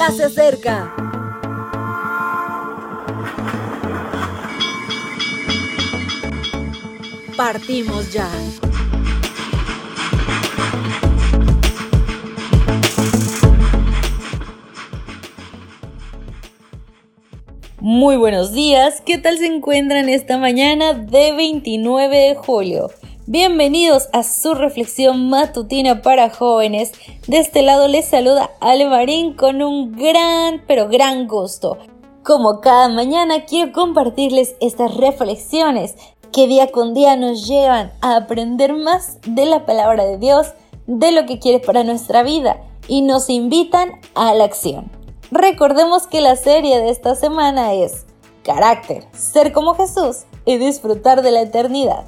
ya se acerca. Partimos ya. Muy buenos días, ¿qué tal se encuentran esta mañana de 29 de julio? Bienvenidos a su reflexión matutina para jóvenes. De este lado les saluda Ale Marín con un gran, pero gran gusto. Como cada mañana quiero compartirles estas reflexiones que día con día nos llevan a aprender más de la palabra de Dios, de lo que quiere para nuestra vida y nos invitan a la acción. Recordemos que la serie de esta semana es Carácter, ser como Jesús y disfrutar de la eternidad.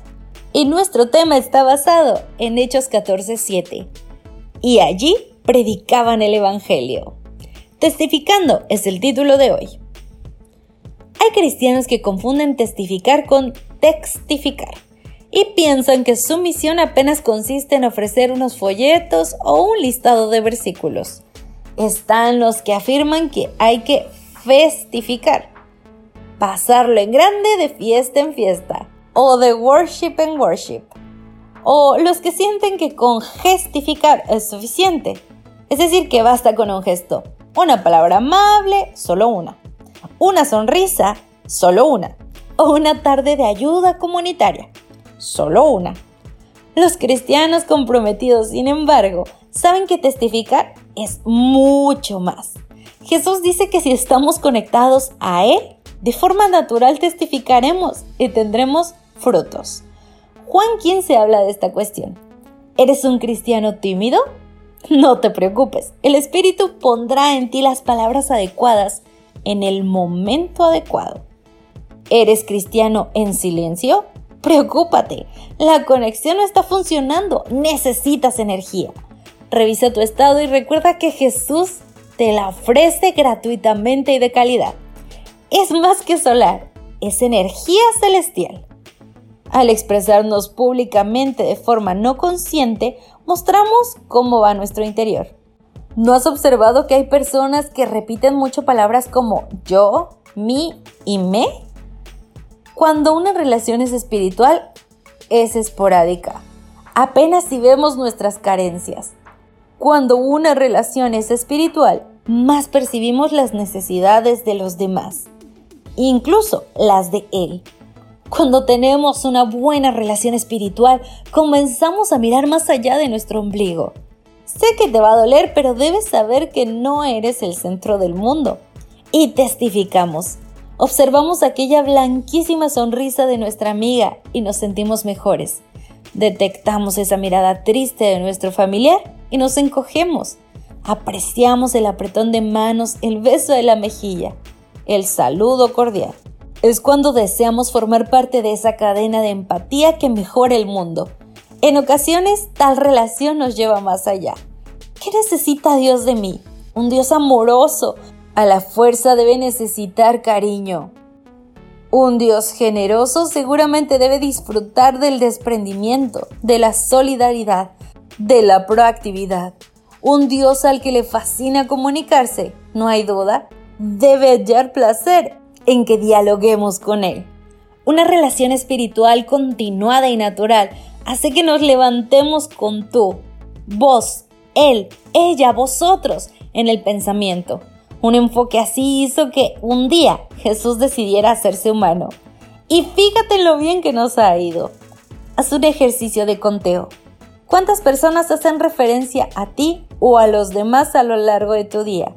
Y nuestro tema está basado en Hechos 14:7. Y allí predicaban el Evangelio. Testificando es el título de hoy. Hay cristianos que confunden testificar con textificar y piensan que su misión apenas consiste en ofrecer unos folletos o un listado de versículos están los que afirman que hay que festificar, pasarlo en grande de fiesta en fiesta, o de worship en worship, o los que sienten que con gestificar es suficiente, es decir, que basta con un gesto, una palabra amable, solo una, una sonrisa, solo una, o una tarde de ayuda comunitaria, solo una. Los cristianos comprometidos, sin embargo, saben que testificar es mucho más. Jesús dice que si estamos conectados a Él, de forma natural testificaremos y tendremos frutos. Juan 15 habla de esta cuestión. ¿Eres un cristiano tímido? No te preocupes, el Espíritu pondrá en ti las palabras adecuadas en el momento adecuado. ¿Eres cristiano en silencio? Preocúpate, la conexión no está funcionando, necesitas energía. Revisa tu estado y recuerda que Jesús te la ofrece gratuitamente y de calidad. Es más que solar, es energía celestial. Al expresarnos públicamente de forma no consciente, mostramos cómo va nuestro interior. ¿No has observado que hay personas que repiten mucho palabras como yo, mi y me? Cuando una relación es espiritual, es esporádica. Apenas si vemos nuestras carencias. Cuando una relación es espiritual, más percibimos las necesidades de los demás, incluso las de Él. Cuando tenemos una buena relación espiritual, comenzamos a mirar más allá de nuestro ombligo. Sé que te va a doler, pero debes saber que no eres el centro del mundo. Y testificamos. Observamos aquella blanquísima sonrisa de nuestra amiga y nos sentimos mejores. Detectamos esa mirada triste de nuestro familiar y nos encogemos. Apreciamos el apretón de manos, el beso de la mejilla, el saludo cordial. Es cuando deseamos formar parte de esa cadena de empatía que mejora el mundo. En ocasiones, tal relación nos lleva más allá. ¿Qué necesita Dios de mí? Un Dios amoroso. A la fuerza debe necesitar cariño. Un Dios generoso seguramente debe disfrutar del desprendimiento, de la solidaridad, de la proactividad. Un Dios al que le fascina comunicarse, no hay duda, debe hallar placer en que dialoguemos con Él. Una relación espiritual continuada y natural hace que nos levantemos con tú, vos, Él, ella, vosotros en el pensamiento. Un enfoque así hizo que un día Jesús decidiera hacerse humano. Y fíjate lo bien que nos ha ido. Haz un ejercicio de conteo. ¿Cuántas personas hacen referencia a ti o a los demás a lo largo de tu día?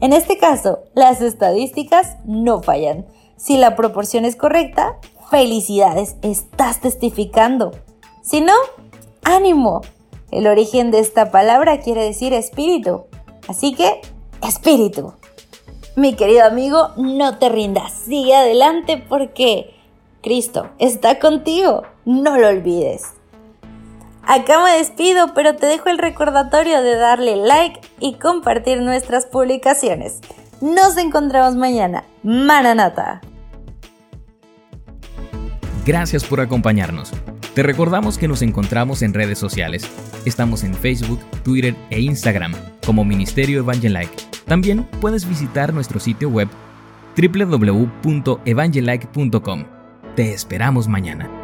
En este caso, las estadísticas no fallan. Si la proporción es correcta, felicidades, estás testificando. Si no, ánimo. El origen de esta palabra quiere decir espíritu. Así que, espíritu. Mi querido amigo, no te rindas, sigue adelante porque Cristo está contigo, no lo olvides. Acá me despido, pero te dejo el recordatorio de darle like y compartir nuestras publicaciones. Nos encontramos mañana. Maranata. Gracias por acompañarnos. Te recordamos que nos encontramos en redes sociales. Estamos en Facebook, Twitter e Instagram como Ministerio Evangelike También puedes visitar nuestro sitio web www.evangelike.com. Te esperamos mañana.